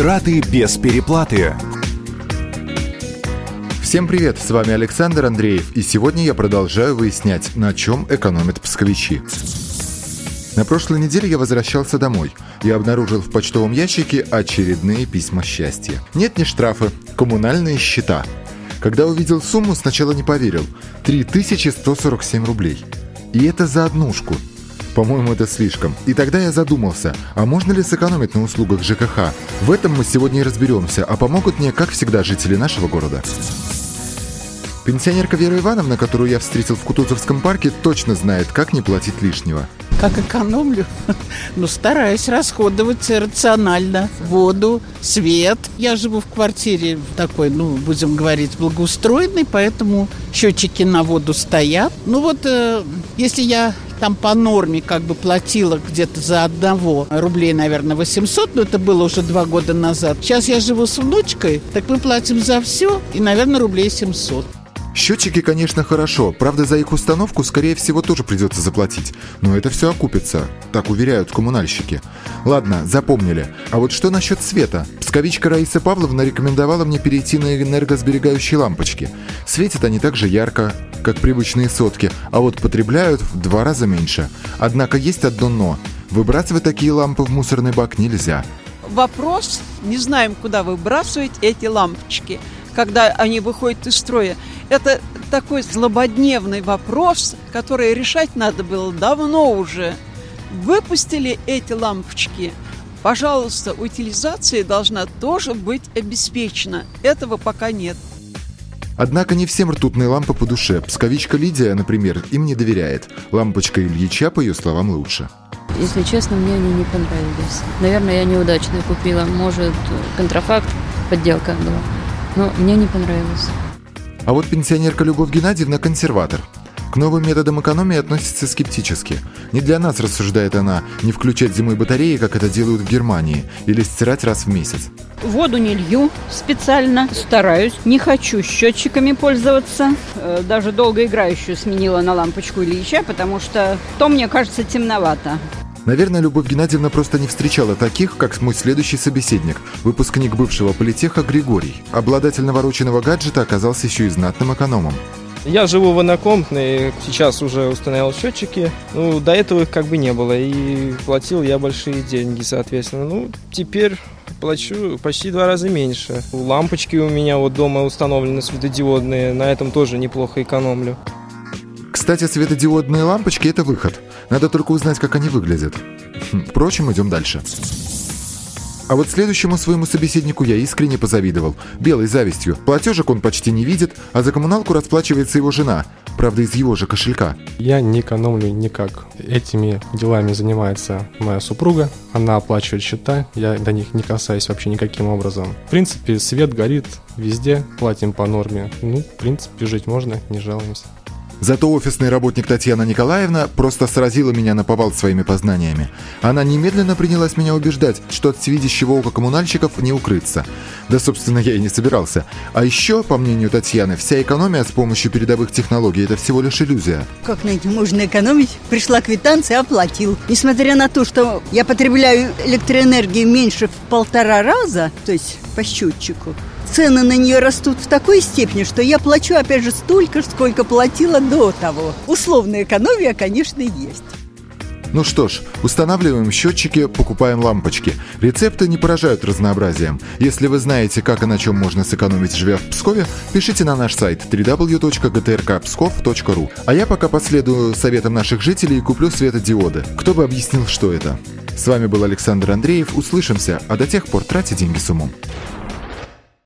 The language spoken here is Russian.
Траты без переплаты. Всем привет, с вами Александр Андреев, и сегодня я продолжаю выяснять, на чем экономят псковичи. На прошлой неделе я возвращался домой и обнаружил в почтовом ящике очередные письма счастья. Нет ни штрафы, коммунальные счета. Когда увидел сумму, сначала не поверил. 3147 рублей. И это за однушку. По-моему, это слишком. И тогда я задумался, а можно ли сэкономить на услугах ЖКХ? В этом мы сегодня и разберемся, а помогут мне, как всегда, жители нашего города. Пенсионерка Вера Ивановна, которую я встретил в Кутузовском парке, точно знает, как не платить лишнего. Как экономлю? Ну, стараюсь расходовать рационально. Воду, свет. Я живу в квартире такой, ну, будем говорить, благоустроенной, поэтому счетчики на воду стоят. Ну вот, э, если я там по норме как бы платила где-то за одного рублей, наверное, 800, но это было уже два года назад. Сейчас я живу с внучкой, так мы платим за все и, наверное, рублей 700. Счетчики, конечно, хорошо, правда, за их установку, скорее всего, тоже придется заплатить. Но это все окупится, так уверяют коммунальщики. Ладно, запомнили. А вот что насчет света? Псковичка Раиса Павловна рекомендовала мне перейти на энергосберегающие лампочки. Светят они так же ярко, как привычные сотки, а вот потребляют в два раза меньше. Однако есть одно «но». Выбрасывать такие лампы в мусорный бак нельзя. Вопрос, не знаем, куда выбрасывать эти лампочки, когда они выходят из строя. Это такой злободневный вопрос, который решать надо было давно уже. Выпустили эти лампочки, пожалуйста, утилизация должна тоже быть обеспечена. Этого пока нет. Однако не всем ртутные лампы по душе. Псковичка Лидия, например, им не доверяет. Лампочка Ильича, по ее словам, лучше. Если честно, мне они не понравились. Наверное, я неудачно купила. Может, контрафакт, подделка была. Но мне не понравилось. А вот пенсионерка Любовь Геннадьевна – консерватор. К новым методам экономии относится скептически. Не для нас, рассуждает она, не включать зимой батареи, как это делают в Германии, или стирать раз в месяц. Воду не лью специально, стараюсь, не хочу счетчиками пользоваться. Э, даже долгоиграющую сменила на лампочку Ильича, потому что то мне кажется темновато. Наверное, Любовь Геннадьевна просто не встречала таких, как мой следующий собеседник, выпускник бывшего политеха Григорий. Обладатель навороченного гаджета оказался еще и знатным экономом. Я живу в однокомнатной, сейчас уже установил счетчики. Ну, до этого их как бы не было, и платил я большие деньги, соответственно. Ну, теперь плачу почти два раза меньше. Лампочки у меня вот дома установлены светодиодные, на этом тоже неплохо экономлю. Кстати, светодиодные лампочки – это выход. Надо только узнать, как они выглядят. Хм, впрочем, идем дальше. А вот следующему своему собеседнику я искренне позавидовал. Белой завистью. Платежек он почти не видит, а за коммуналку расплачивается его жена. Правда, из его же кошелька. Я не экономлю никак. Этими делами занимается моя супруга. Она оплачивает счета. Я до них не касаюсь вообще никаким образом. В принципе, свет горит везде. Платим по норме. Ну, в принципе, жить можно, не жалуемся. Зато офисный работник Татьяна Николаевна просто сразила меня на повал своими познаниями. Она немедленно принялась меня убеждать, что от всевидящего ока коммунальщиков не укрыться. Да, собственно, я и не собирался. А еще, по мнению Татьяны, вся экономия с помощью передовых технологий – это всего лишь иллюзия. Как на этом можно экономить? Пришла квитанция, оплатил. Несмотря на то, что я потребляю электроэнергии меньше в полтора раза, то есть по счетчику, цены на нее растут в такой степени, что я плачу, опять же, столько, сколько платила до того. Условная экономия, конечно, есть. Ну что ж, устанавливаем счетчики, покупаем лампочки. Рецепты не поражают разнообразием. Если вы знаете, как и на чем можно сэкономить, живя в Пскове, пишите на наш сайт www.gtrkpskov.ru. А я пока последую советам наших жителей и куплю светодиоды. Кто бы объяснил, что это? С вами был Александр Андреев. Услышимся, а до тех пор тратьте деньги с умом.